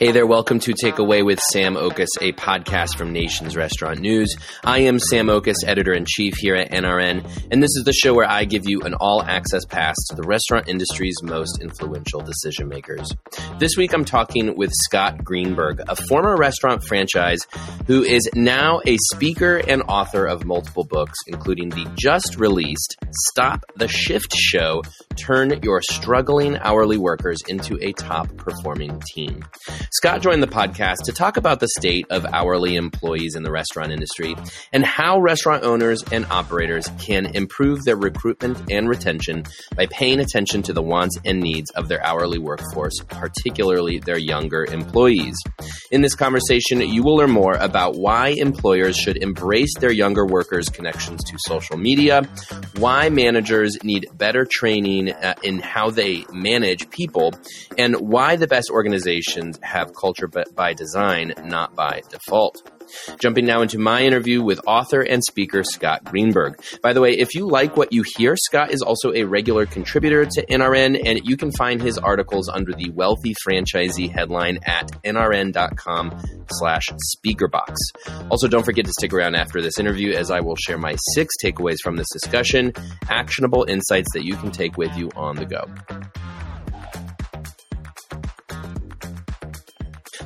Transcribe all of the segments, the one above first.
Hey there, welcome to Takeaway with Sam Oches, a podcast from Nation's Restaurant News. I am Sam Oches, editor in chief here at NRN, and this is the show where I give you an all access pass to the restaurant industry's most influential decision makers. This week I'm talking with Scott Greenberg, a former restaurant franchise who is now a speaker and author of multiple books, including the just released Stop the Shift Show Turn Your Struggling Hourly Workers into a Top Performing Team. Scott joined the podcast to talk about the state of hourly employees in the restaurant industry and how restaurant owners and operators can improve their recruitment and retention by paying attention to the wants and needs of their hourly workforce, particularly their younger employees. In this conversation, you will learn more about why employers should embrace their younger workers' connections to social media, why managers need better training uh, in how they manage people, and why the best organizations have culture by design, not by default. Jumping now into my interview with author and speaker Scott Greenberg. By the way, if you like what you hear, Scott is also a regular contributor to NRN, and you can find his articles under the Wealthy Franchisee headline at nrn.com slash speakerbox. Also, don't forget to stick around after this interview as I will share my six takeaways from this discussion, actionable insights that you can take with you on the go.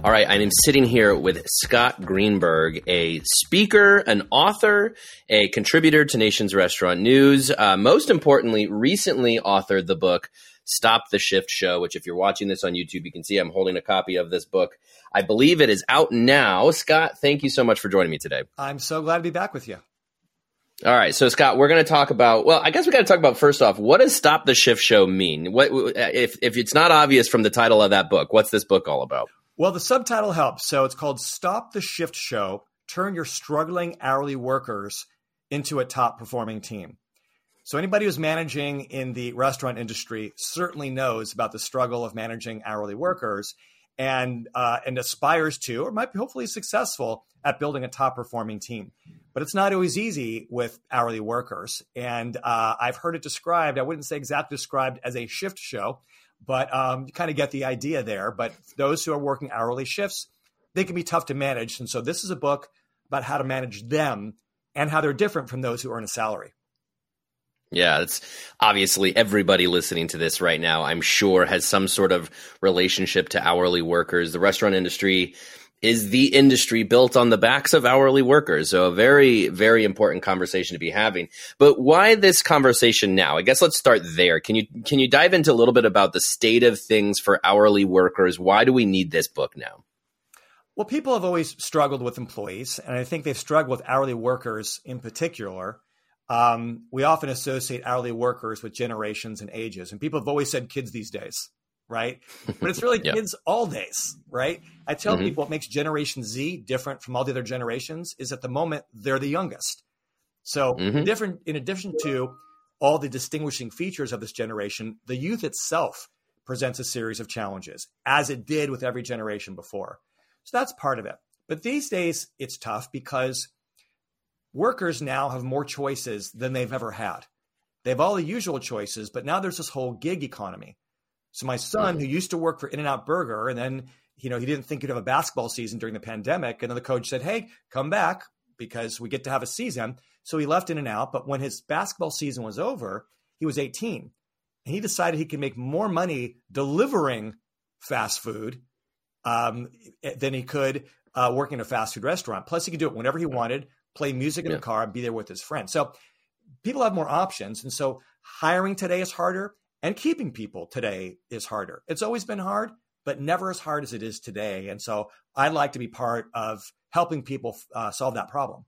All right, I am sitting here with Scott Greenberg, a speaker, an author, a contributor to Nation's Restaurant News. Uh, most importantly, recently authored the book Stop the Shift Show, which, if you're watching this on YouTube, you can see I'm holding a copy of this book. I believe it is out now. Scott, thank you so much for joining me today. I'm so glad to be back with you. All right, so Scott, we're going to talk about. Well, I guess we got to talk about first off, what does "Stop the Shift Show" mean? What if if it's not obvious from the title of that book? What's this book all about? Well, the subtitle helps. So it's called Stop the Shift Show Turn Your Struggling Hourly Workers into a Top Performing Team. So anybody who's managing in the restaurant industry certainly knows about the struggle of managing hourly workers and uh, and aspires to or might be hopefully successful at building a top performing team. But it's not always easy with hourly workers. And uh, I've heard it described, I wouldn't say exactly described as a shift show, but um, you kind of get the idea there. But those who are working hourly shifts, they can be tough to manage. And so this is a book about how to manage them and how they're different from those who earn a salary. Yeah, it's obviously everybody listening to this right now, I'm sure, has some sort of relationship to hourly workers. The restaurant industry is the industry built on the backs of hourly workers. So a very, very important conversation to be having. But why this conversation now? I guess let's start there. Can you can you dive into a little bit about the state of things for hourly workers? Why do we need this book now? Well, people have always struggled with employees, and I think they've struggled with hourly workers in particular. Um, we often associate hourly workers with generations and ages, and people have always said kids these days right? But it's really kids all days, right? I tell mm-hmm. people what makes Generation Z different from all the other generations is at the moment they're the youngest. So mm-hmm. different in addition to all the distinguishing features of this generation, the youth itself presents a series of challenges, as it did with every generation before. So that's part of it. But these days it's tough because workers now have more choices than they've ever had. They have all the usual choices, but now there's this whole gig economy so my son, mm-hmm. who used to work for In-N-Out Burger, and then you know he didn't think he'd have a basketball season during the pandemic, and then the coach said, "Hey, come back because we get to have a season." So he left In-N-Out, but when his basketball season was over, he was 18, and he decided he could make more money delivering fast food um, than he could uh, working in a fast food restaurant. Plus, he could do it whenever he wanted, play music in yeah. the car, and be there with his friends. So people have more options, and so hiring today is harder and keeping people today is harder. It's always been hard, but never as hard as it is today. And so I'd like to be part of helping people uh, solve that problem.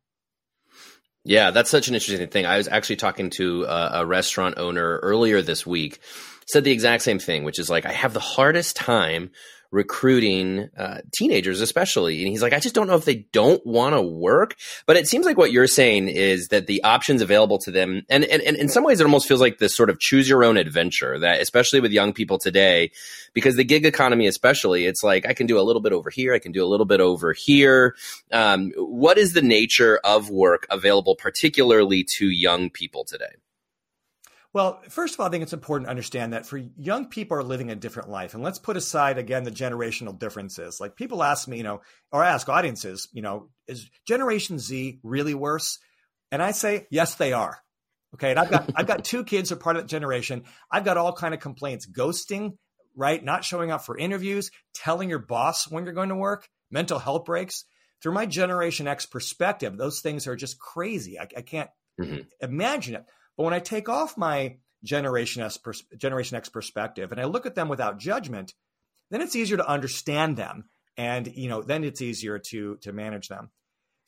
Yeah, that's such an interesting thing. I was actually talking to a, a restaurant owner earlier this week, said the exact same thing, which is like, I have the hardest time recruiting uh, teenagers, especially. And he's like, I just don't know if they don't want to work. But it seems like what you're saying is that the options available to them, and, and, and in some ways, it almost feels like this sort of choose your own adventure that, especially with young people today, because the gig economy, especially, it's like I can do a little bit over here, I can do a little bit over here. Um, what is the nature of work available, particularly to young people today? Well, first of all, I think it's important to understand that for young people are living a different life. And let's put aside again the generational differences. Like people ask me, you know, or ask audiences, you know, is Generation Z really worse? And I say, yes, they are. Okay. And I've got I've got two kids who are part of that generation. I've got all kind of complaints. Ghosting, right? Not showing up for interviews, telling your boss when you're going to work, mental health breaks. Through my Generation X perspective, those things are just crazy. I, I can't mm-hmm. imagine it. But when I take off my Generation X, Generation X perspective and I look at them without judgment, then it's easier to understand them, and you know, then it's easier to to manage them.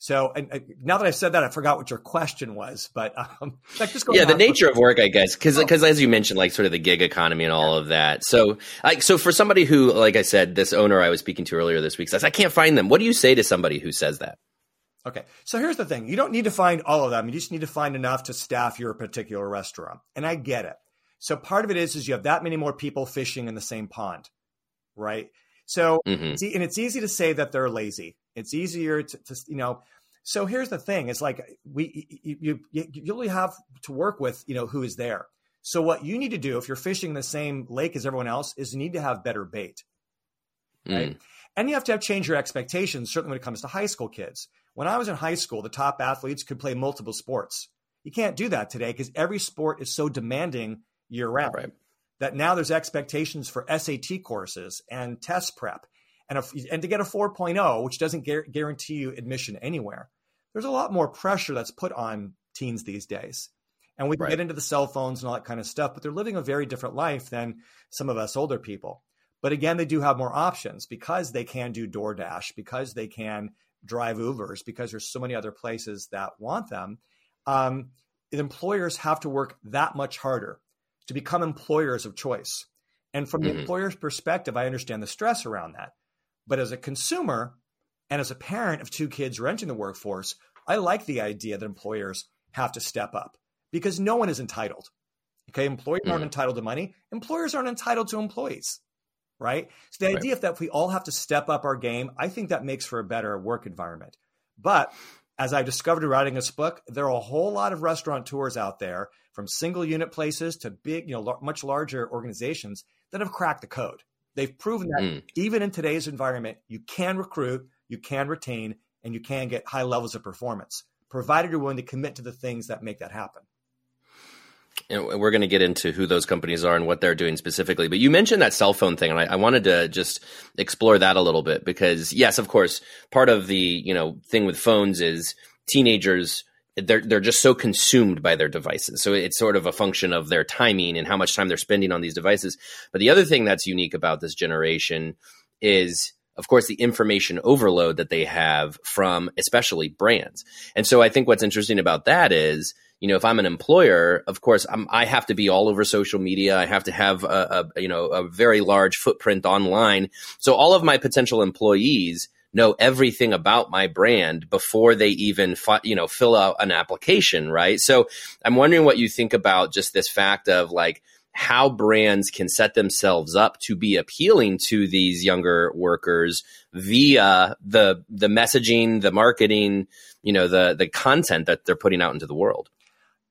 So, and, now that I've said that, I forgot what your question was, but um, like just yeah, the nature of work, I guess, because because oh. as you mentioned, like sort of the gig economy and all yeah. of that. So, like, so for somebody who, like I said, this owner I was speaking to earlier this week says, I can't find them. What do you say to somebody who says that? Okay. So here's the thing. You don't need to find all of them. You just need to find enough to staff your particular restaurant. And I get it. So part of it is, is you have that many more people fishing in the same pond, right? So, mm-hmm. see, and it's easy to say that they're lazy. It's easier to, to, you know, so here's the thing. It's like we, you, you, you really have to work with, you know, who is there. So what you need to do if you're fishing the same lake as everyone else is you need to have better bait. Right. Mm. And you have to have change your expectations, certainly when it comes to high school kids. When I was in high school, the top athletes could play multiple sports. You can't do that today because every sport is so demanding year round right. that now there's expectations for SAT courses and test prep. And, if, and to get a 4.0, which doesn't guarantee you admission anywhere, there's a lot more pressure that's put on teens these days. And we can right. get into the cell phones and all that kind of stuff, but they're living a very different life than some of us older people. But again, they do have more options because they can do DoorDash, because they can drive Ubers because there's so many other places that want them. Um, employers have to work that much harder to become employers of choice. And from mm-hmm. the employer's perspective, I understand the stress around that. But as a consumer and as a parent of two kids renting the workforce, I like the idea that employers have to step up because no one is entitled. Okay, employers mm-hmm. aren't entitled to money. Employers aren't entitled to employees right? So the right. idea that if we all have to step up our game, I think that makes for a better work environment. But as I've discovered writing this book, there are a whole lot of restaurateurs out there, from single unit places to big, you know, much larger organizations that have cracked the code. They've proven that mm. even in today's environment, you can recruit, you can retain, and you can get high levels of performance, provided you're willing to commit to the things that make that happen and we're going to get into who those companies are and what they're doing specifically. But you mentioned that cell phone thing, and I, I, wanted to just explore that a little bit because, yes, of course, part of the you know thing with phones is teenagers they're they're just so consumed by their devices. So it's sort of a function of their timing and how much time they're spending on these devices. But the other thing that's unique about this generation is of course, the information overload that they have from especially brands. And so I think what's interesting about that is you know, if I'm an employer, of course, I'm, i have to be all over social media. I have to have a, a, you know a very large footprint online. So all of my potential employees know everything about my brand before they even fi- you know fill out an application, right? So I'm wondering what you think about just this fact of like how brands can set themselves up to be appealing to these younger workers via the the messaging, the marketing, you know, the the content that they're putting out into the world.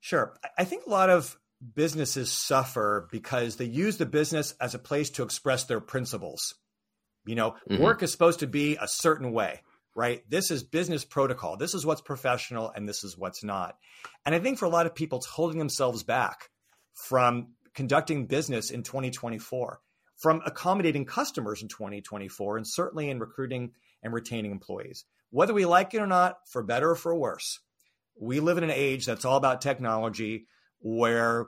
Sure. I think a lot of businesses suffer because they use the business as a place to express their principles. You know, mm-hmm. work is supposed to be a certain way, right? This is business protocol. This is what's professional and this is what's not. And I think for a lot of people, it's holding themselves back from conducting business in 2024, from accommodating customers in 2024, and certainly in recruiting and retaining employees. Whether we like it or not, for better or for worse, we live in an age that's all about technology where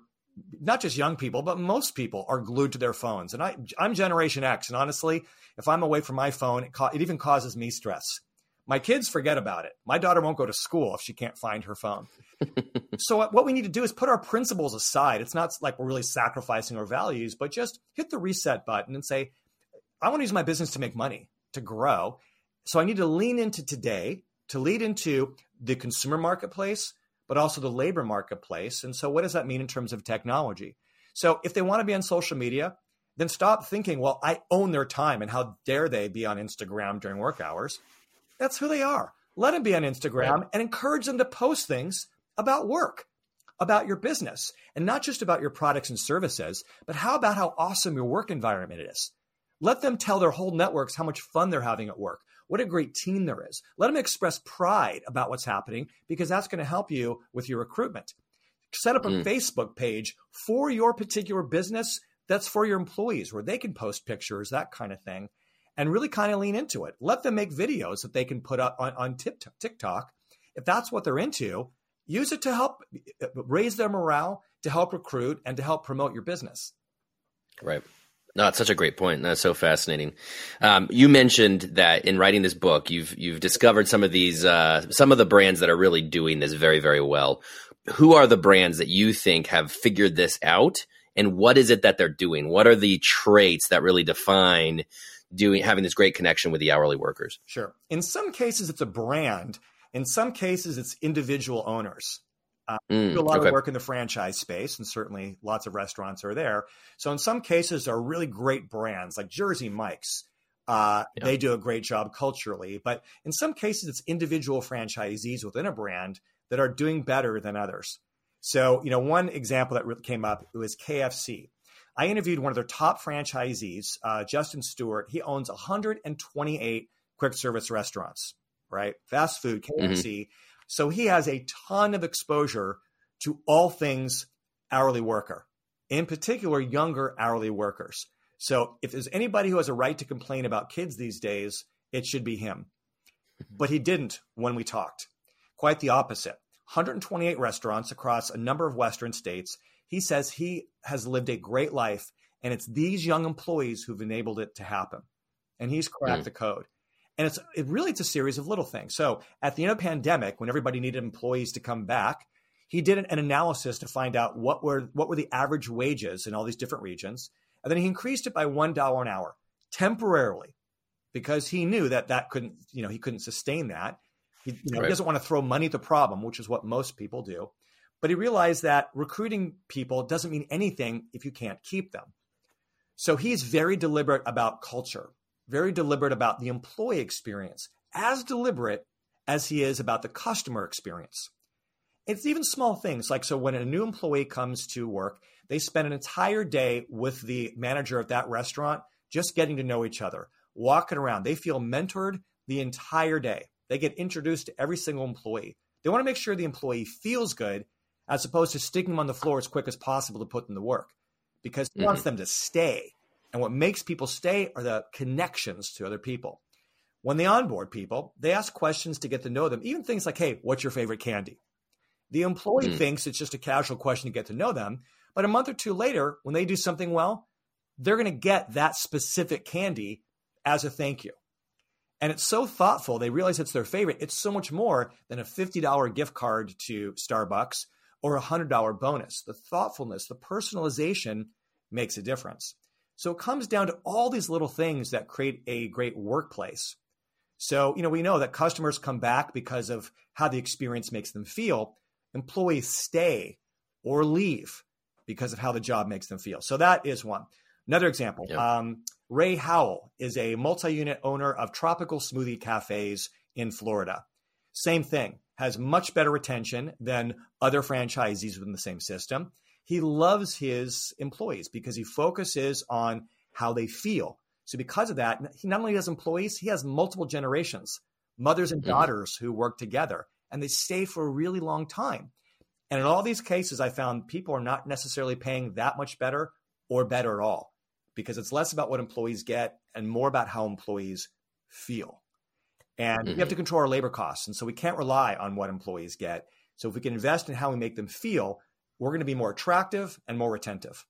not just young people, but most people are glued to their phones. And I, I'm Generation X. And honestly, if I'm away from my phone, it, co- it even causes me stress. My kids forget about it. My daughter won't go to school if she can't find her phone. so, what we need to do is put our principles aside. It's not like we're really sacrificing our values, but just hit the reset button and say, I want to use my business to make money, to grow. So, I need to lean into today to lead into the consumer marketplace, but also the labor marketplace. And so, what does that mean in terms of technology? So, if they want to be on social media, then stop thinking, well, I own their time and how dare they be on Instagram during work hours. That's who they are. Let them be on Instagram right. and encourage them to post things about work. about your business and not just about your products and services, but how about how awesome your work environment is. Let them tell their whole networks how much fun they're having at work, what a great team there is. Let them express pride about what's happening because that's going to help you with your recruitment. Set up a mm. Facebook page for your particular business that's for your employees where they can post pictures, that kind of thing, and really kind of lean into it. Let them make videos that they can put up on, on TikTok. If that's what they're into, use it to help uh, raise their morale, to help recruit, and to help promote your business. Right. No, it's such a great point. That's so fascinating. Um, you mentioned that in writing this book, you've you've discovered some of these uh, some of the brands that are really doing this very very well. Who are the brands that you think have figured this out, and what is it that they're doing? What are the traits that really define doing having this great connection with the hourly workers? Sure. In some cases, it's a brand. In some cases, it's individual owners. Uh, mm, do a lot okay. of work in the franchise space, and certainly lots of restaurants are there. So in some cases, there are really great brands like Jersey Mike's. Uh, yeah. They do a great job culturally, but in some cases, it's individual franchisees within a brand that are doing better than others. So, you know, one example that really came up was KFC. I interviewed one of their top franchisees, uh, Justin Stewart. He owns 128 quick service restaurants, right? Fast food, KFC. Mm-hmm. So he has a ton of exposure to all things hourly worker, in particular, younger hourly workers. So if there's anybody who has a right to complain about kids these days, it should be him. But he didn't when we talked. Quite the opposite. 128 restaurants across a number of Western states. He says he has lived a great life, and it's these young employees who've enabled it to happen. And he's cracked mm. the code. And it's it really it's a series of little things. So at the end of the pandemic, when everybody needed employees to come back, he did an, analysis to find out what were what were the average wages in all these different regions, and then he increased it by one dollar an hour temporarily, because he knew that that couldn't you know he couldn't sustain that. He, you know, right. he doesn't want to throw money at the problem, which is what most people do. But he realized that recruiting people doesn't mean anything if you can't keep them. So he's very deliberate about culture very deliberate about the employee experience, as deliberate as he is about the customer experience. It's even small things like so when a new employee comes to work, they spend an entire day with the manager of that restaurant just getting to know each other, walking around. They feel mentored the entire day. They get introduced to every single employee. They want to make sure the employee feels good as opposed to sticking them on the floor as quick as possible to put them to work because he mm-hmm. wants them to stay. And what makes people stay are the connections to other people. When they onboard people, they ask questions to get to know them, even things like, hey, what's your favorite candy? The employee mm. thinks it's just a casual question to get to know them. But a month or two later, when they do something well, they're going to get that specific candy as a thank you. And it's so thoughtful. They realize it's their favorite. It's so much more than a $50 gift card to Starbucks or a $100 bonus. The thoughtfulness, the personalization makes a difference. So it comes down to all these little things that create a great workplace. So, you know, we know that customers come back because of how the experience makes them feel. Employees stay or leave because of how the job makes them feel. So that is one. Another example yep. um, Ray Howell is a multi unit owner of tropical smoothie cafes in Florida. Same thing, has much better retention than other franchisees within the same system he loves his employees because he focuses on how they feel. So because of that, he not only has employees, he has multiple generations, mothers and daughters who work together, and they stay for a really long time. And in all these cases, I found people are not necessarily paying that much better or better at all because it's less about what employees get and more about how employees feel. And mm-hmm. we have to mm-hmm. control our labor costs. And so we can't rely on what employees get. So if we can invest in how we make them feel, we're going to be more attractive and more retentive.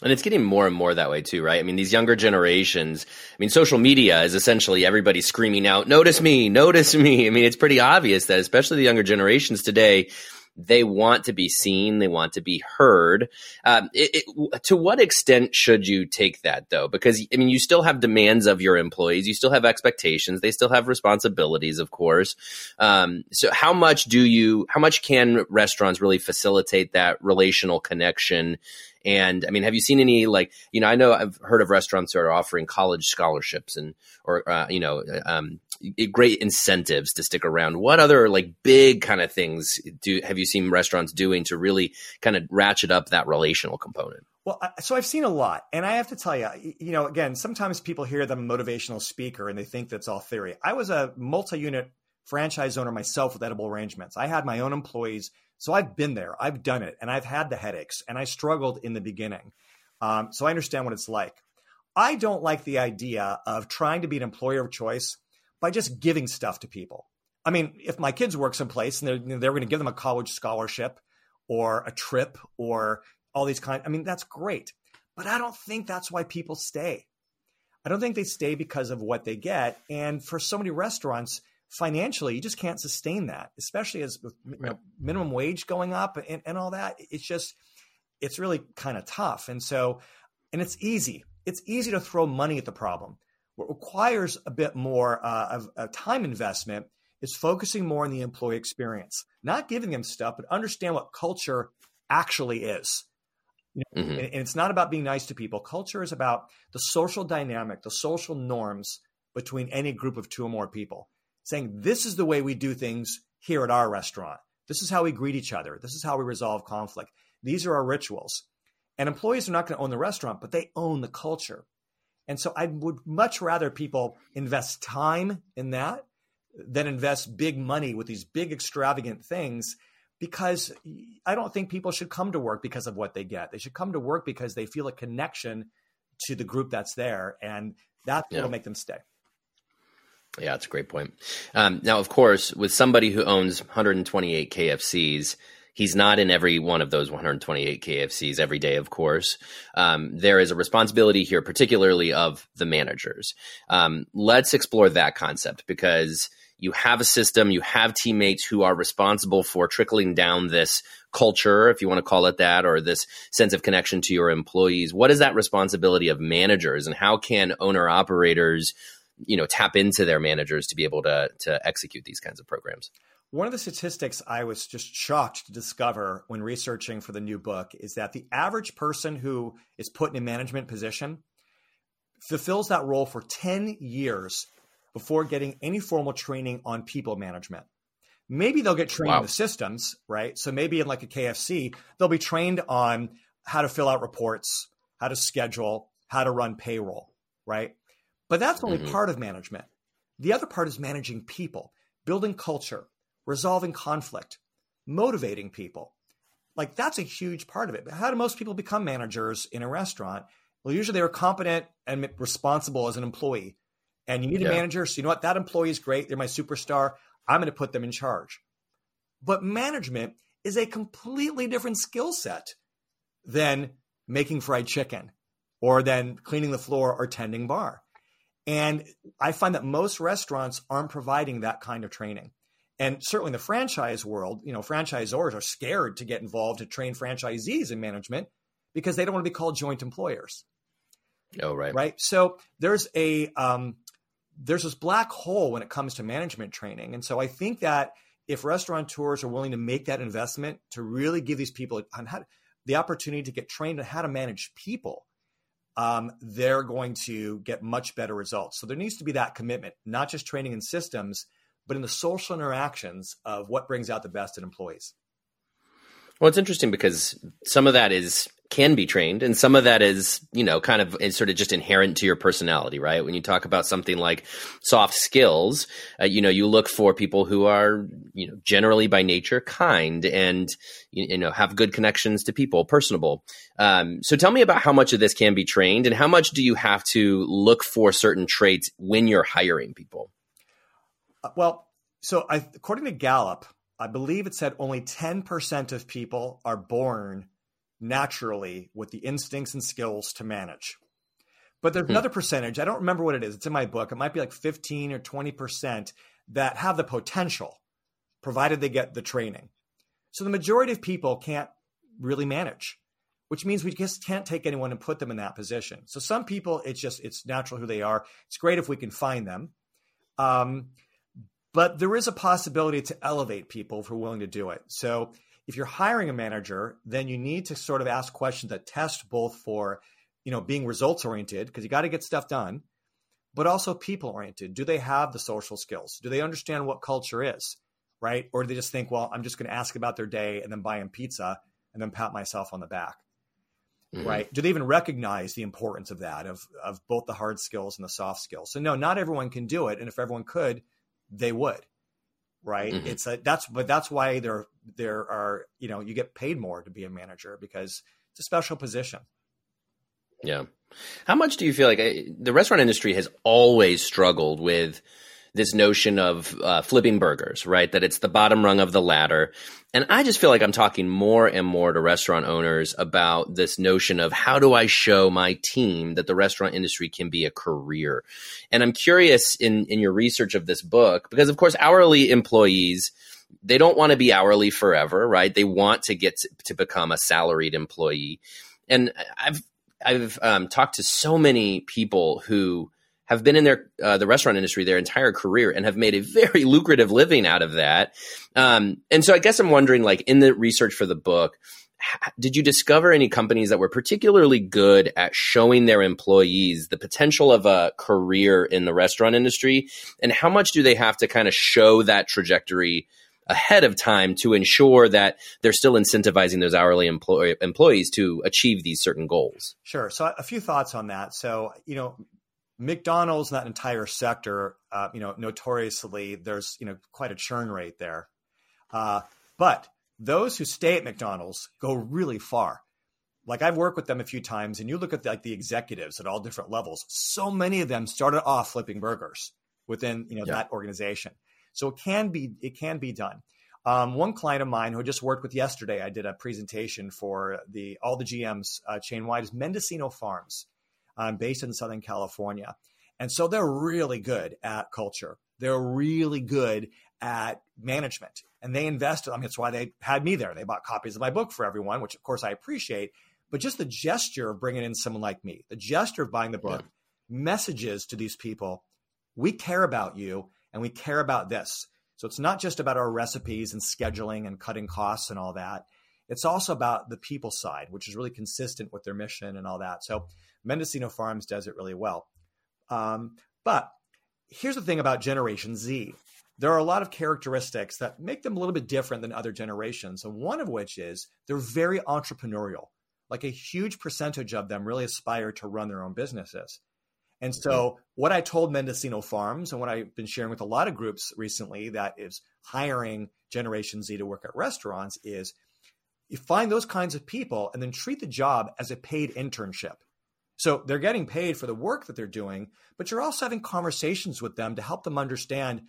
And it's getting more and more that way too, right? I mean, these younger generations, I mean, social media is essentially everybody screaming out, notice me, notice me. I mean, it's pretty obvious that especially the younger generations today, they want to be seen, they want to be heard. Um, it, it, to what extent should you take that though? Because I mean, you still have demands of your employees, you still have expectations, they still have responsibilities, of course. Um, so, how much do you? How much can restaurants really facilitate that relational connection? And I mean, have you seen any like you know? I know I've heard of restaurants that are offering college scholarships and or uh, you know um, great incentives to stick around. What other like big kind of things do have you seen restaurants doing to really kind of ratchet up that relational component? Well, so I've seen a lot, and I have to tell you, you know, again, sometimes people hear them motivational speaker and they think that's all theory. I was a multi-unit franchise owner myself with edible arrangements. I had my own employees, so I've been there, I've done it, and I've had the headaches, and I struggled in the beginning. Um, so I understand what it's like. I don't like the idea of trying to be an employer of choice by just giving stuff to people. I mean, if my kids work someplace and they're, they're going to give them a college scholarship or a trip or all these kind. I mean, that's great, but I don't think that's why people stay. I don't think they stay because of what they get. And for so many restaurants, financially, you just can't sustain that, especially as with you know, minimum wage going up and, and all that. It's just, it's really kind of tough. And so, and it's easy. It's easy to throw money at the problem. What requires a bit more uh, of a time investment is focusing more on the employee experience, not giving them stuff, but understand what culture actually is. You know, mm-hmm. and, and it's not about being nice to people. Culture is about the social dynamic, the social norms between any group of two or more people. Saying this is the way we do things here at our restaurant. This is how we greet each other. This is how we resolve conflict. These are our rituals. And employees are not going to own the restaurant, but they own the culture. And so I would much rather people invest time in that than invest big money with these big extravagant things because I don't think people should come to work because of what they get. They should come to work because they feel a connection to the group that's there, and that's yeah. what'll make them stay. Yeah, that's a great point. Um, now, of course, with somebody who owns 128 KFCs, he's not in every one of those 128 KFCs every day, of course. Um, there is a responsibility here, particularly of the managers. Um, let's explore that concept because you have a system, you have teammates who are responsible for trickling down this culture, if you want to call it that, or this sense of connection to your employees. What is that responsibility of managers, and how can owner operators, you know, tap into their managers to be able to to execute these kinds of programs? One of the statistics I was just shocked to discover when researching for the new book is that the average person who is put in a management position fulfills that role for 10 years before getting any formal training on people management. Maybe they'll get trained wow. in the systems, right? So maybe in like a KFC, they'll be trained on how to fill out reports, how to schedule, how to run payroll, right? But that's only mm-hmm. part of management. The other part is managing people, building culture, resolving conflict, motivating people. Like that's a huge part of it. But how do most people become managers in a restaurant? Well, usually they are competent and responsible as an employee and you need yeah. a manager. So you know what? That employee is great. They're my superstar. I'm going to put them in charge. But management is a completely different skill set than making fried chicken or then cleaning the floor or tending bar. And I find that most restaurants aren't providing that kind of training. And certainly in the franchise world, you know, franchisors are scared to get involved to train franchisees in management because they don't want to be called joint employers. Oh, right. Right. So there's a um, there's this black hole when it comes to management training. And so I think that if restaurateurs are willing to make that investment to really give these people how, the opportunity to get trained on how to manage people, um, they're going to get much better results. So there needs to be that commitment, not just training in systems, but in the social interactions of what brings out the best in employees. Well, it's interesting because some of that is can be trained. And some of that is you know kind of is sort of just inherent to your personality right? When you talk about something like soft skills uh, you know you look for people who are you know generally by nature kind and you, you know have good connections to people personable. Um, so tell me about how much of this can be trained and how much do you have to look for certain traits when you're hiring people? Uh, well so I, according to gallup I believe it said only 10% of people are born naturally with the instincts and skills to manage. But there's hmm. another percentage, I don't remember what it is. It's in my book. It might be like 15 or 20% that have the potential, provided they get the training. So the majority of people can't really manage, which means we just can't take anyone and put them in that position. So some people, it's just, it's natural who they are. It's great if we can find them. Um, but there is a possibility to elevate people if we're willing to do it. So if you're hiring a manager, then you need to sort of ask questions that test both for, you know, being results oriented because you got to get stuff done, but also people oriented. Do they have the social skills? Do they understand what culture is? Right? Or do they just think, well, I'm just going to ask about their day and then buy them pizza and then pat myself on the back? Mm-hmm. Right? Do they even recognize the importance of that, of of both the hard skills and the soft skills? So no, not everyone can do it, and if everyone could, they would right? Mm-hmm. It's a that's but that's why there there are you know you get paid more to be a manager because it's a special position. Yeah. How much do you feel like eh, the restaurant industry has always struggled with this notion of uh, flipping burgers, right? That it's the bottom rung of the ladder. And I just feel like I'm talking more and more to restaurant owners about this notion of how do I show my team that the restaurant industry can be a career? And I'm curious in, in your research of this book, because of course, hourly employees, they don't want to be hourly forever, right? They want to get to, to become a salaried employee. And I've, I've um, talked to so many people who have been in their uh, the restaurant industry their entire career and have made a very lucrative living out of that. Um, and so I guess I'm wondering, like in the research for the book, did you discover any companies that were particularly good at showing their employees the potential of a career in the restaurant industry? And how much do they have to kind of show that trajectory ahead of time to ensure that they're still incentivizing those hourly employ- employees to achieve these certain goals? Sure. So a few thoughts on that. So you know McDonald's, that entire sector, uh, you know, notoriously there's you know quite a churn rate there. Uh, but those who stay at McDonald's go really far. Like I've worked with them a few times, and you look at the, like the executives at all different levels. So many of them started off flipping burgers within you know yeah. that organization. So it can be it can be done. Um, one client of mine who I just worked with yesterday, I did a presentation for the all the GMs uh, chain wide is Mendocino Farms um, based in Southern California. And so they're really good at culture. They're really good at management and they invest. I mean, that's why they had me there. They bought copies of my book for everyone, which of course I appreciate. But just the gesture of bringing in someone like me, the gesture of buying the book, yeah. messages to these people we care about you and we care about this. So it's not just about our recipes and scheduling and cutting costs and all that. It's also about the people side, which is really consistent with their mission and all that. So Mendocino Farms does it really well. Um, but here's the thing about Generation Z there are a lot of characteristics that make them a little bit different than other generations. And one of which is they're very entrepreneurial. Like a huge percentage of them really aspire to run their own businesses. And so, mm-hmm. what I told Mendocino Farms and what I've been sharing with a lot of groups recently that is hiring Generation Z to work at restaurants is you find those kinds of people and then treat the job as a paid internship. So they're getting paid for the work that they're doing, but you're also having conversations with them to help them understand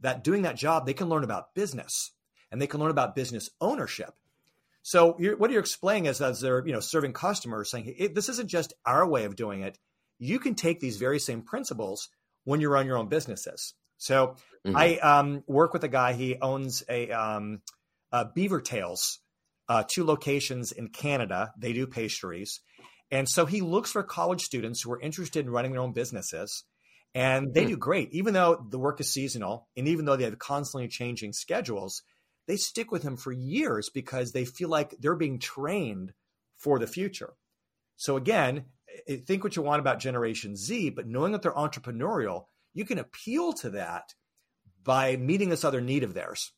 that doing that job, they can learn about business and they can learn about business ownership. So you're, what you're explaining is as they're you know serving customers, saying hey, this isn't just our way of doing it. You can take these very same principles when you run your own businesses. So mm-hmm. I um, work with a guy. He owns a, um, a Beaver Tails, uh, two locations in Canada. They do pastries, and so he looks for college students who are interested in running their own businesses. And they mm. do great, even though the work is seasonal and even though they have constantly changing schedules, they stick with him for years because they feel like they're being trained for the future. So again, think what you want about Generation Z, but knowing that they're entrepreneurial, you can appeal to that by meeting this other need of theirs.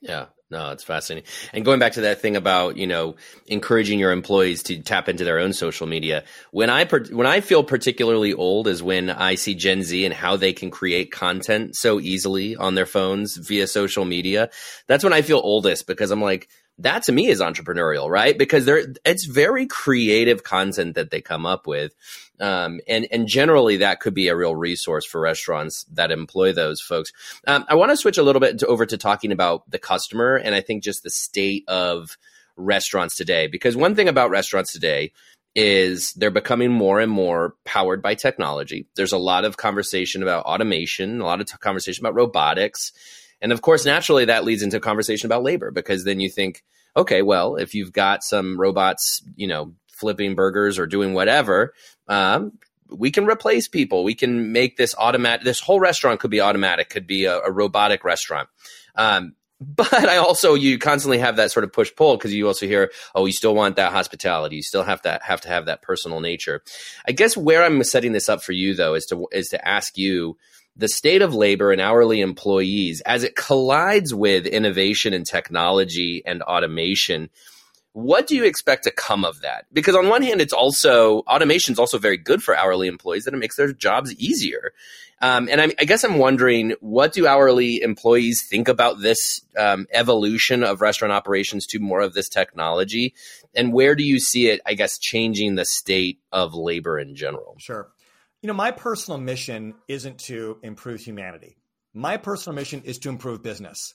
Yeah, no, it's fascinating. And going back to that thing about you know encouraging your employees to tap into their own social media. When I when I feel particularly old is when I see Gen Z and how they can create content so easily on their phones via social media. That's when I feel oldest because I'm like, that to me is entrepreneurial, right? Because they're it's very creative content that they come up with, um, and and generally that could be a real resource for restaurants that employ those folks. Um, I want to switch a little bit to, over to talking about the customer, and I think just the state of restaurants today. Because one thing about restaurants today is they're becoming more and more powered by technology. There's a lot of conversation about automation, a lot of t- conversation about robotics and of course, naturally, that leads into a conversation about labor because then you think, okay, well, if you've got some robots, you know, flipping burgers or doing whatever, um, we can replace people. We can make this automatic. This whole restaurant could be automatic, could be a, a robotic restaurant. Um, but I also you constantly have that sort of push pull because you also hear, oh, you still want that hospitality, you still have to have to have that personal nature. I guess where I'm setting this up for you though is to is to ask you the state of labor and hourly employees as it collides with innovation and technology and automation. What do you expect to come of that? Because on one hand, it's also automation is also very good for hourly employees that it makes their jobs easier. Um, and I, I, guess I'm wondering, what do hourly employees think about this um, evolution of restaurant operations to more of this technology? And where do you see it, I guess, changing the state of labor in general? Sure. You know, my personal mission isn't to improve humanity. My personal mission is to improve business.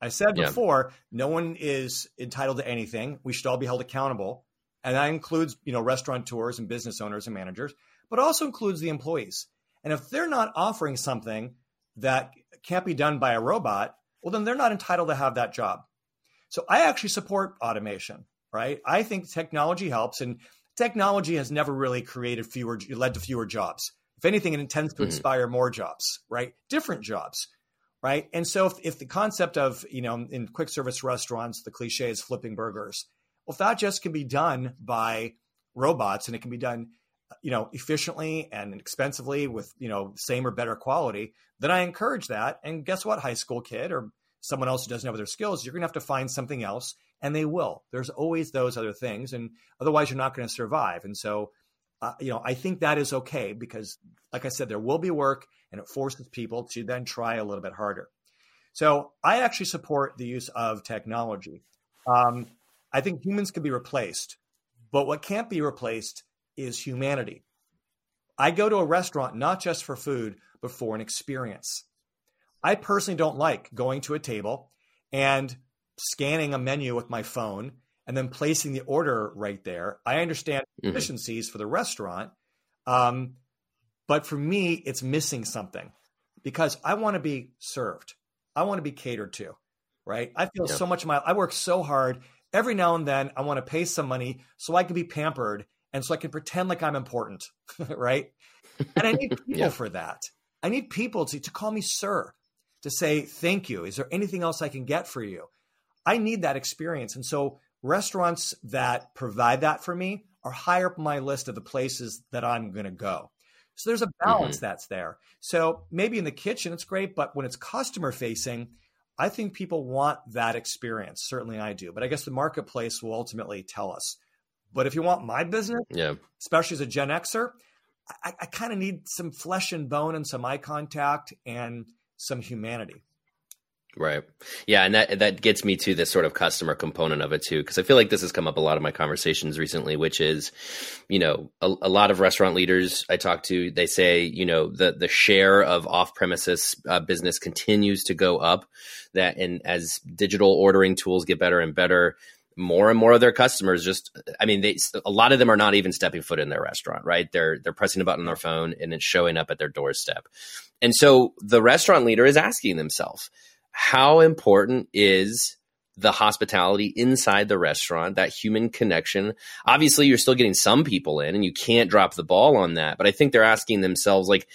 I said yeah. before, no one is entitled to anything. We should all be held accountable. And that includes, you know, restaurateurs and business owners and managers, but also includes the employees. And if they're not offering something that can't be done by a robot, well, then they're not entitled to have that job. So I actually support automation, right? I think technology helps. And technology has never really created fewer, led to fewer jobs. If anything, it intends to mm-hmm. inspire more jobs, right? Different jobs, right? And so if, if the concept of, you know, in quick service restaurants, the cliche is flipping burgers. Well, if that just can be done by robots and it can be done, you know, efficiently and expensively with, you know, same or better quality, then I encourage that. And guess what, high school kid or someone else who doesn't have their skills, you're going to have to find something else and they will. There's always those other things, and otherwise you're not going to survive. And so, uh, you know, I think that is okay because, like I said, there will be work, and it forces people to then try a little bit harder. So I actually support the use of technology. Um, I think humans can be replaced, but what can't be replaced is humanity. I go to a restaurant not just for food, but for an experience. I personally don't like going to a table and scanning a menu with my phone and then placing the order right there. I understand mm-hmm. efficiencies for the restaurant, um, but for me, it's missing something because I want to be served. I want to be catered to, right? I feel so much. My I work so hard. Every now and then, I want to pay some money so I can be pampered and so I can pretend like I'm important, right? And I need people yeah. for that. I need people to, to call me sir, to say thank you. Is there anything else I can get for you? I need that experience. And so restaurants that provide that for me are higher up my list of the places that I'm going to go. So there's a balance mm-hmm. that's there. So maybe in the kitchen it's great, but when it's customer facing, I think people want that experience. Certainly I do. But I guess the marketplace will ultimately tell us. But if you want my business, yeah, especially as a Gen Xer, I, I kind of need some flesh and bone and some eye contact and some humanity. Right. Yeah, and that that gets me to this sort of customer component of it too, because I feel like this has come up a lot of my conversations recently, which is, you know, a, a lot of restaurant leaders I talk to, they say, you know, the the share of off premises uh, business continues to go up. That and as digital ordering tools get better and better, more and more of their customers just i mean they a lot of them are not even stepping foot in their restaurant right they're they're pressing a button on their phone and it's showing up at their doorstep and so the restaurant leader is asking themselves how important is the hospitality inside the restaurant, that human connection. Obviously, you're still getting some people in and you can't drop the ball on that. But I think they're asking themselves, like,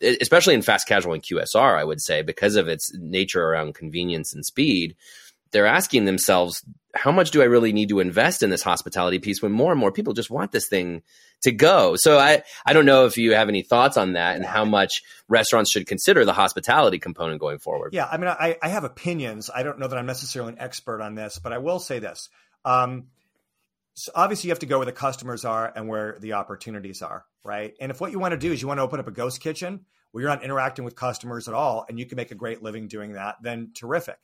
especially in fast casual and QSR, I would say, because of its nature around convenience and speed, they're asking themselves, how much do I really need to invest in this hospitality piece when more and more people just want this thing to go? So I, I don't know if you have any thoughts on that and how much restaurants should consider the hospitality component going forward. Yeah, I mean, I, I have opinions. I don't know that I'm necessarily an expert on this, but I will say this. Um, so obviously, you have to go where the customers are and where the opportunities are, right? And if what you want to do is you want to open up a ghost kitchen where you're not interacting with customers at all and you can make a great living doing that, then terrific.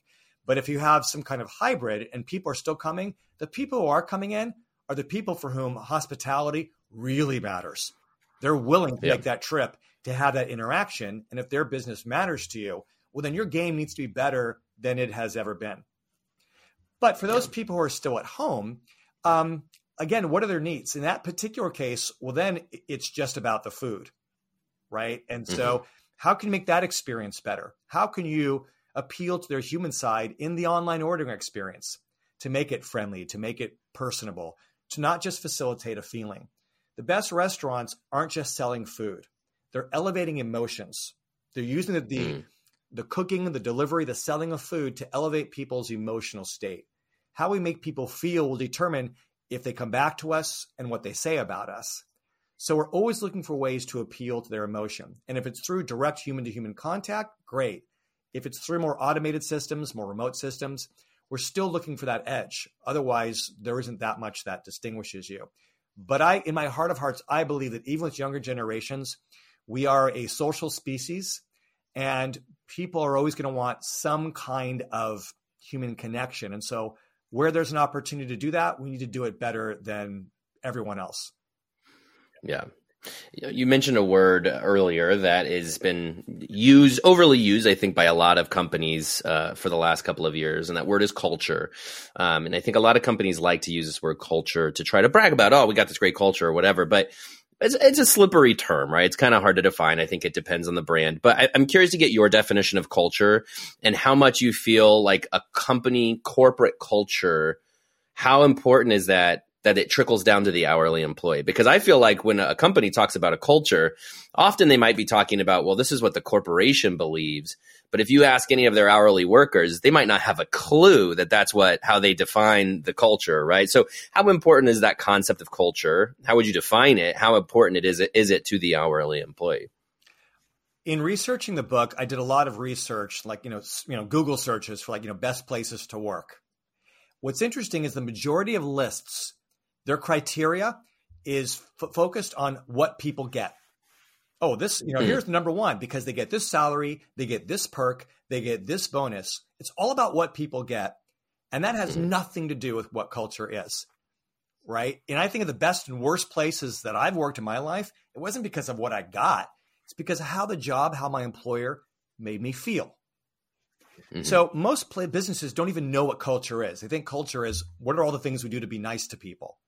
But if you have some kind of hybrid and people are still coming, the people who are coming in are the people for whom hospitality really matters. They're willing to yep. make that trip to have that interaction. And if their business matters to you, well, then your game needs to be better than it has ever been. But for those people who are still at home, um, again, what are their needs? In that particular case, well, then it's just about the food, right? And so, mm-hmm. how can you make that experience better? How can you appeal to their human side in the online ordering experience to make it friendly, to make it personable, to not just facilitate a feeling. The best restaurants aren't just selling food, they're elevating emotions. They're using the, the, mm. the cooking, the delivery, the selling of food to elevate people's emotional state. How we make people feel will determine if they come back to us and what they say about us. So we're always looking for ways to appeal to their emotion. And if it's through direct human to human contact, great. If it's through more automated systems, more remote systems, we're still looking for that edge. Otherwise, there isn't that much that distinguishes you. But I, in my heart of hearts, I believe that even with younger generations, we are a social species and people are always going to want some kind of human connection. And so, where there's an opportunity to do that, we need to do it better than everyone else. Yeah. You mentioned a word earlier that has been used, overly used, I think, by a lot of companies uh, for the last couple of years, and that word is culture. Um, and I think a lot of companies like to use this word culture to try to brag about, oh, we got this great culture or whatever. But it's, it's a slippery term, right? It's kind of hard to define. I think it depends on the brand. But I, I'm curious to get your definition of culture and how much you feel like a company corporate culture. How important is that that it trickles down to the hourly employee. Because I feel like when a company talks about a culture, often they might be talking about, well, this is what the corporation believes. But if you ask any of their hourly workers, they might not have a clue that that's what how they define the culture, right? So, how important is that concept of culture? How would you define it? How important it is it is it to the hourly employee? In researching the book, I did a lot of research, like you know, you know, Google searches for like you know best places to work. What's interesting is the majority of lists their criteria is f- focused on what people get. Oh, this, you know, mm. here's number one because they get this salary, they get this perk, they get this bonus. It's all about what people get. And that has mm. nothing to do with what culture is. Right. And I think of the best and worst places that I've worked in my life, it wasn't because of what I got, it's because of how the job, how my employer made me feel. Mm-hmm. So most play businesses don't even know what culture is. They think culture is what are all the things we do to be nice to people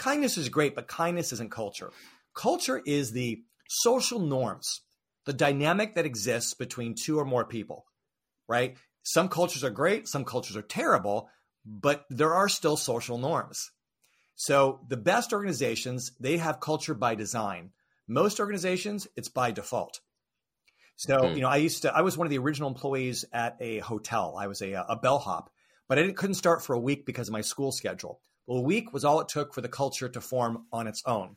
kindness is great, but kindness isn't culture. Culture is the social norms, the dynamic that exists between two or more people, right? Some cultures are great, some cultures are terrible, but there are still social norms. So the best organizations, they have culture by design. Most organizations, it's by default. So, mm. you know, I used to, I was one of the original employees at a hotel. I was a, a bellhop, but I couldn't start for a week because of my school schedule. Well, a week was all it took for the culture to form on its own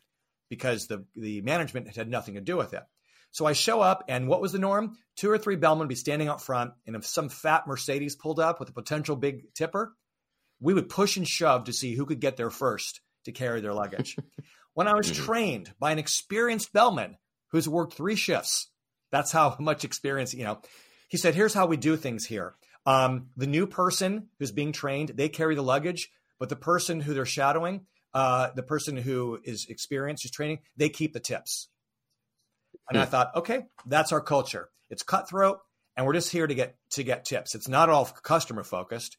because the, the management had nothing to do with it. So I show up, and what was the norm? Two or three bellmen would be standing out front, and if some fat Mercedes pulled up with a potential big tipper, we would push and shove to see who could get there first to carry their luggage. when I was mm-hmm. trained by an experienced bellman who's worked three shifts, that's how much experience, you know, he said, Here's how we do things here. Um, the new person who's being trained, they carry the luggage. But the person who they're shadowing, uh, the person who is experienced, is training, they keep the tips. And I hmm. thought, okay, that's our culture. It's cutthroat, and we're just here to get to get tips. It's not all customer focused.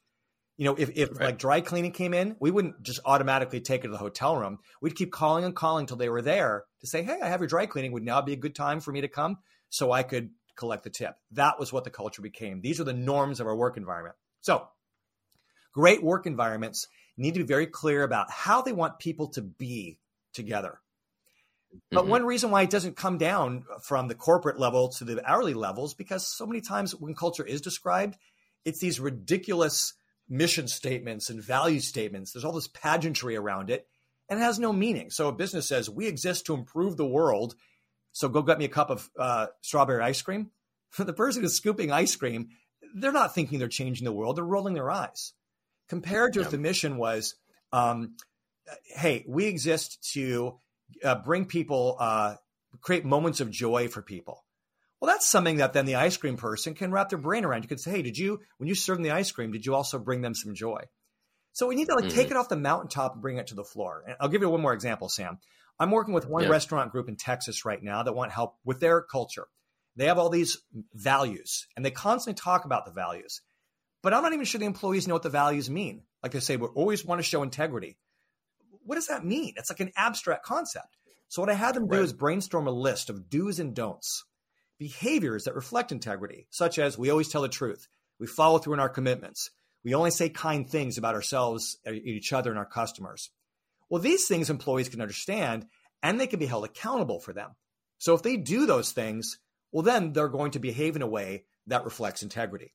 You know, if, if right. like dry cleaning came in, we wouldn't just automatically take it to the hotel room. We'd keep calling and calling until they were there to say, hey, I have your dry cleaning. Would now be a good time for me to come so I could collect the tip? That was what the culture became. These are the norms of our work environment. So, great work environments need to be very clear about how they want people to be together. But mm-hmm. one reason why it doesn't come down from the corporate level to the hourly levels because so many times when culture is described, it's these ridiculous mission statements and value statements. There's all this pageantry around it and it has no meaning. So a business says, we exist to improve the world. So go get me a cup of uh, strawberry ice cream. For the person who's scooping ice cream, they're not thinking they're changing the world. They're rolling their eyes compared to yeah. if the mission was, um, hey, we exist to uh, bring people, uh, create moments of joy for people. Well, that's something that then the ice cream person can wrap their brain around. You could say, hey, did you, when you served them the ice cream, did you also bring them some joy? So we need to like mm-hmm. take it off the mountaintop and bring it to the floor. And I'll give you one more example, Sam. I'm working with one yeah. restaurant group in Texas right now that want help with their culture. They have all these values and they constantly talk about the values. But I'm not even sure the employees know what the values mean. Like they say, we always want to show integrity. What does that mean? It's like an abstract concept. So what I had them do right. is brainstorm a list of do's and don'ts, behaviors that reflect integrity, such as we always tell the truth, we follow through in our commitments, we only say kind things about ourselves, each other, and our customers. Well, these things employees can understand and they can be held accountable for them. So if they do those things, well, then they're going to behave in a way that reflects integrity.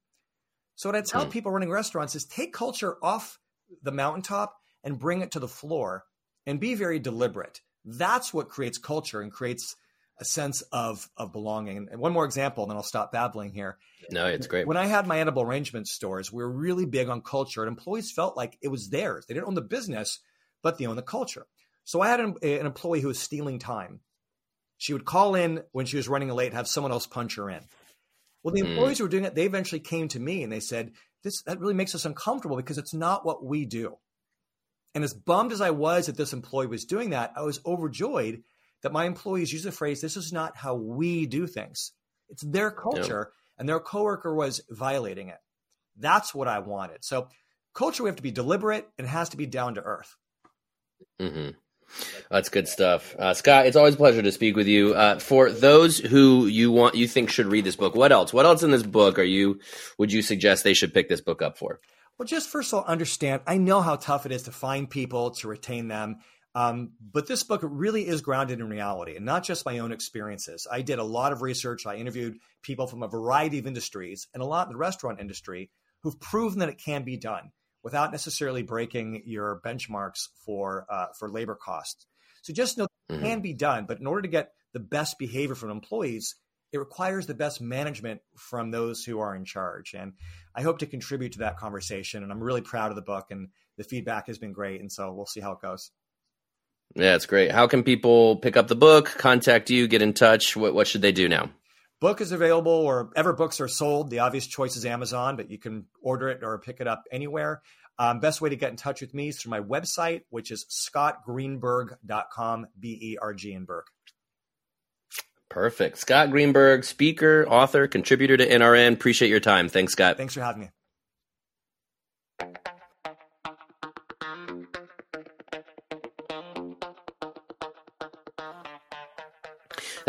So what I tell mm. people running restaurants is take culture off the mountaintop and bring it to the floor and be very deliberate. That's what creates culture and creates a sense of of belonging. And one more example, and then I'll stop babbling here. No, it's great. When I had my edible arrangement stores, we were really big on culture, and employees felt like it was theirs. They didn't own the business, but they owned the culture. So I had an, an employee who was stealing time. She would call in when she was running late, have someone else punch her in. Well, the hmm. employees mm. who were doing it, they eventually came to me and they said, "This that really makes us uncomfortable because it's not what we do." And as bummed as I was that this employee was doing that, I was overjoyed that my employees use the phrase, this is not how we do things. It's their culture, and their coworker was violating it. That's what I wanted. So culture, we have to be deliberate and it has to be down to earth. Mm-hmm. That's good stuff, uh, Scott. It's always a pleasure to speak with you. Uh, for those who you want, you think should read this book, what else? What else in this book are you? Would you suggest they should pick this book up for? Well, just first of all, understand. I know how tough it is to find people to retain them, um, but this book really is grounded in reality and not just my own experiences. I did a lot of research. I interviewed people from a variety of industries and a lot in the restaurant industry who've proven that it can be done without necessarily breaking your benchmarks for uh, for labor costs. So just know mm-hmm. it can be done, but in order to get the best behavior from employees, it requires the best management from those who are in charge. And I hope to contribute to that conversation. And I'm really proud of the book, and the feedback has been great. And so we'll see how it goes. Yeah, it's great. How can people pick up the book, contact you, get in touch? What, what should they do now? Book is available wherever books are sold. The obvious choice is Amazon, but you can order it or pick it up anywhere. Um, best way to get in touch with me is through my website, which is scottgreenberg.com, B E R G in Berg. Perfect. Scott Greenberg, speaker, author, contributor to NRN. Appreciate your time. Thanks, Scott. Thanks for having me.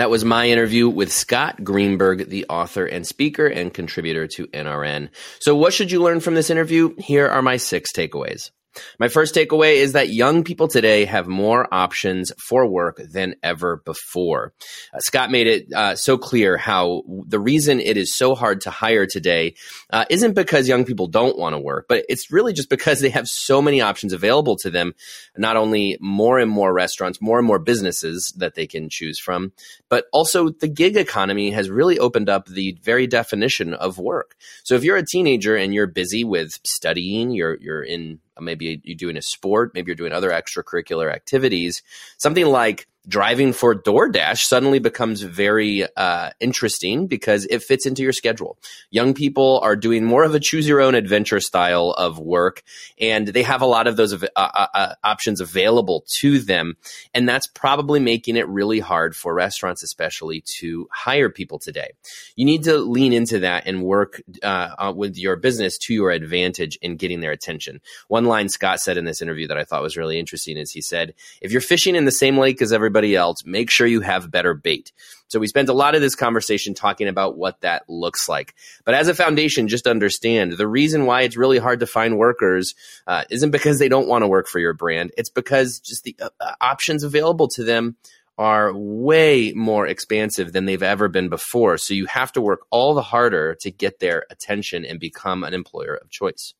That was my interview with Scott Greenberg, the author and speaker and contributor to NRN. So, what should you learn from this interview? Here are my six takeaways. My first takeaway is that young people today have more options for work than ever before. Uh, Scott made it uh, so clear how the reason it is so hard to hire today uh, isn't because young people don't want to work, but it's really just because they have so many options available to them. Not only more and more restaurants, more and more businesses that they can choose from, but also the gig economy has really opened up the very definition of work. So if you're a teenager and you're busy with studying, you're you're in maybe you're doing a sport, maybe you're doing other extracurricular activities, something like driving for DoorDash suddenly becomes very uh, interesting because it fits into your schedule. Young people are doing more of a choose your own adventure style of work, and they have a lot of those uh, uh, uh, options available to them. And that's probably making it really hard for restaurants, especially to hire people today. You need to lean into that and work uh, uh, with your business to your advantage in getting their attention. One line Scott said in this interview that I thought was really interesting is he said, if you're fishing in the same lake as everybody everybody else, make sure you have better bait. So we spent a lot of this conversation talking about what that looks like. But as a foundation, just understand the reason why it's really hard to find workers uh, isn't because they don't want to work for your brand. It's because just the uh, uh, options available to them are way more expansive than they've ever been before. So you have to work all the harder to get their attention and become an employer of choice.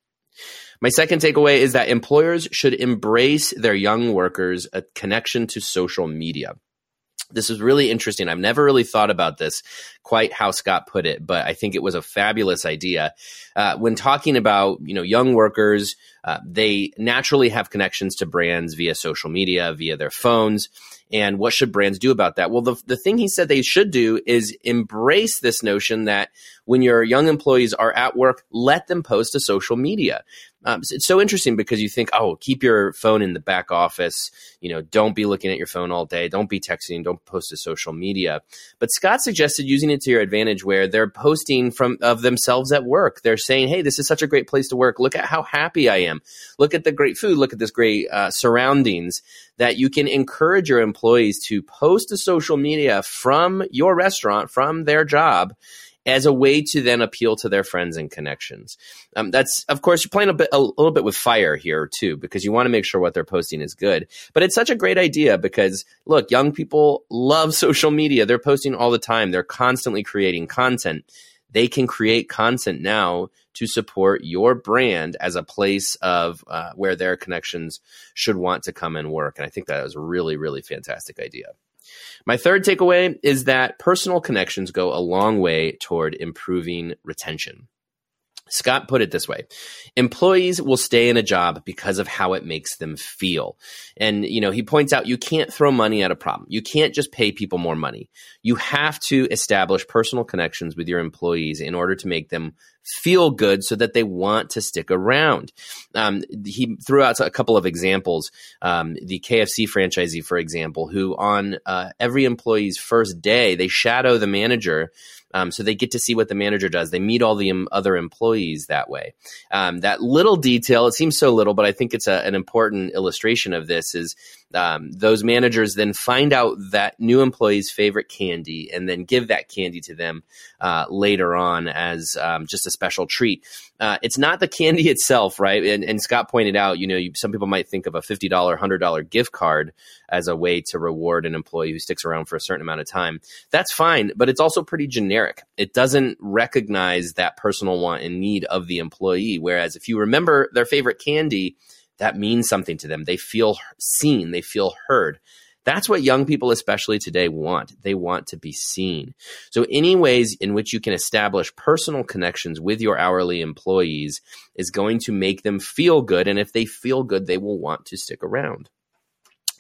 My second takeaway is that employers should embrace their young workers a connection to social media. This is really interesting. I've never really thought about this quite how Scott put it, but I think it was a fabulous idea. Uh, when talking about you know young workers, uh, they naturally have connections to brands via social media, via their phones. And what should brands do about that? Well, the, the thing he said they should do is embrace this notion that when your young employees are at work, let them post to social media. Um, it's so interesting because you think, oh, keep your phone in the back office. You know, don't be looking at your phone all day. Don't be texting. Don't post to social media. But Scott suggested using it to your advantage, where they're posting from of themselves at work. They're saying, hey, this is such a great place to work. Look at how happy I am. Look at the great food. Look at this great uh, surroundings. That you can encourage your employees to post to social media from your restaurant, from their job as a way to then appeal to their friends and connections. Um, that's, of course, you're playing a bit, a little bit with fire here too, because you want to make sure what they're posting is good. But it's such a great idea because look, young people love social media. They're posting all the time. They're constantly creating content they can create content now to support your brand as a place of uh, where their connections should want to come and work. And I think that was a really, really fantastic idea. My third takeaway is that personal connections go a long way toward improving retention. Scott put it this way employees will stay in a job because of how it makes them feel. And, you know, he points out you can't throw money at a problem. You can't just pay people more money. You have to establish personal connections with your employees in order to make them feel good so that they want to stick around. Um, he threw out a couple of examples. Um, the KFC franchisee, for example, who on uh, every employee's first day, they shadow the manager um, so they get to see what the manager does. They meet all the other employees that way. Um, that little detail, it seems so little, but I think it's a, an important illustration of this is um, those managers then find out that new employee's favorite candy and then give that candy to them uh, later on as um, just a special treat. Uh, it's not the candy itself, right? And, and Scott pointed out, you know, you, some people might think of a $50, $100 gift card as a way to reward an employee who sticks around for a certain amount of time. That's fine, but it's also pretty generic. It doesn't recognize that personal want and need of the employee. Whereas if you remember their favorite candy, that means something to them. They feel seen, they feel heard. That's what young people, especially today, want. They want to be seen. So, any ways in which you can establish personal connections with your hourly employees is going to make them feel good. And if they feel good, they will want to stick around.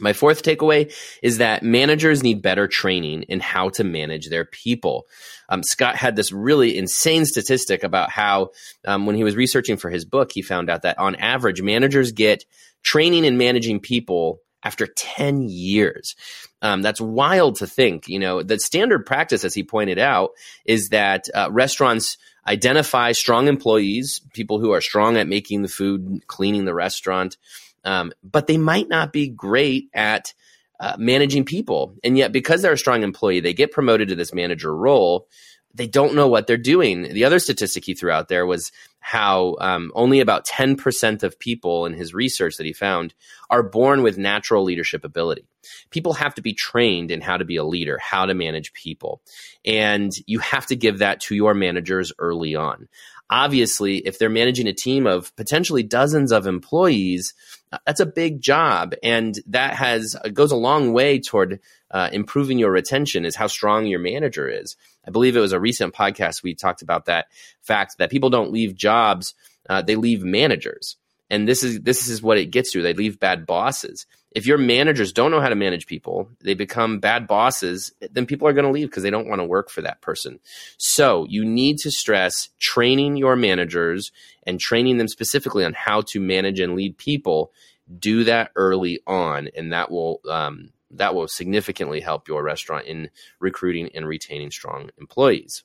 My fourth takeaway is that managers need better training in how to manage their people. Um, Scott had this really insane statistic about how, um, when he was researching for his book, he found out that on average, managers get training in managing people after 10 years. Um, that's wild to think. You know, the standard practice, as he pointed out, is that uh, restaurants identify strong employees, people who are strong at making the food, cleaning the restaurant um, but they might not be great at uh, managing people. And yet, because they're a strong employee, they get promoted to this manager role. They don't know what they're doing. The other statistic he threw out there was how um, only about 10% of people in his research that he found are born with natural leadership ability. People have to be trained in how to be a leader, how to manage people. And you have to give that to your managers early on obviously, if they're managing a team of potentially dozens of employees, that's a big job, and that has goes a long way toward uh, improving your retention. Is how strong your manager is. I believe it was a recent podcast we talked about that fact that people don't leave jobs; uh, they leave managers, and this is this is what it gets to. They leave bad bosses if your managers don't know how to manage people, they become bad bosses, then people are going to leave because they don't want to work for that person. So you need to stress training your managers and training them specifically on how to manage and lead people. Do that early on, and that will um, that will significantly help your restaurant in recruiting and retaining strong employees.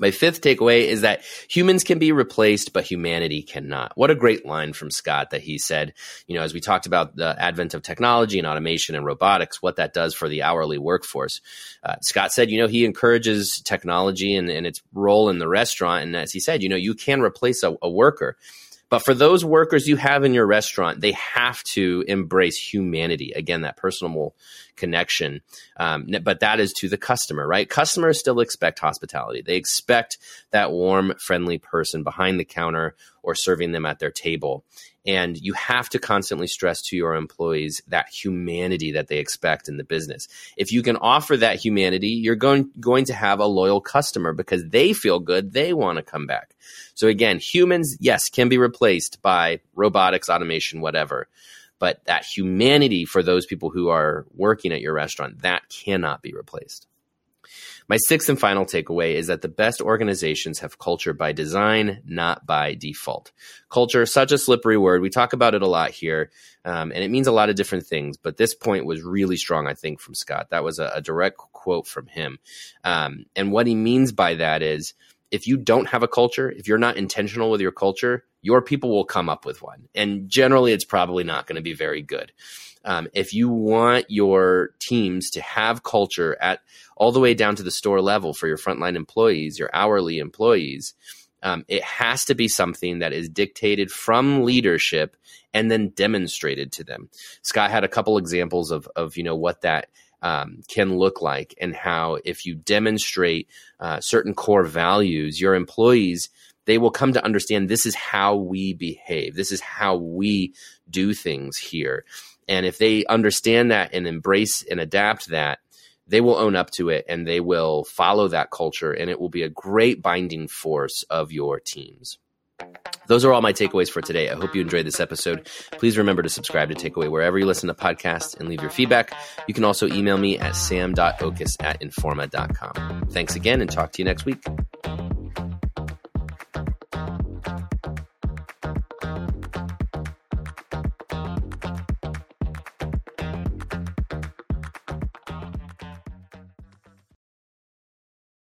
My fifth takeaway is that humans can be replaced, but humanity cannot. What a great line from Scott that he said, you know, as we talked about the advent of technology and automation and robotics, what that does for the hourly workforce. Uh, Scott said, you know, he encourages technology and, and, its role in the restaurant. And as he said, you know, you can replace a, a worker. But for those workers you have in your restaurant, they have to embrace humanity. Again, that personal connection. Um, but that is to the customer, right? Customers still expect hospitality. They expect that warm, friendly person behind the counter or serving them at their table. And you have to constantly stress to your employees that humanity that they expect in the business. If you can offer that humanity, you're going, going to have a loyal customer because they feel good. They want to come back. So again, humans, yes, can be replaced by robotics, automation, whatever. But that humanity for those people who are working at your restaurant, that cannot be replaced. My sixth and final takeaway is that the best organizations have culture by design, not by default. Culture, such a slippery word. We talk about it a lot here, um, and it means a lot of different things. But this point was really strong, I think, from Scott. That was a, a direct quote from him. Um, and what he means by that is if you don't have a culture, if you're not intentional with your culture, your people will come up with one. And generally, it's probably not going to be very good. Um, if you want your teams to have culture at all the way down to the store level for your frontline employees, your hourly employees, um, it has to be something that is dictated from leadership and then demonstrated to them. Scott had a couple examples of, of you know what that um, can look like, and how if you demonstrate uh, certain core values, your employees they will come to understand this is how we behave, this is how we do things here, and if they understand that and embrace and adapt that. They will own up to it and they will follow that culture, and it will be a great binding force of your teams. Those are all my takeaways for today. I hope you enjoyed this episode. Please remember to subscribe to Takeaway wherever you listen to podcasts and leave your feedback. You can also email me at sam.oches at informa.com. Thanks again and talk to you next week.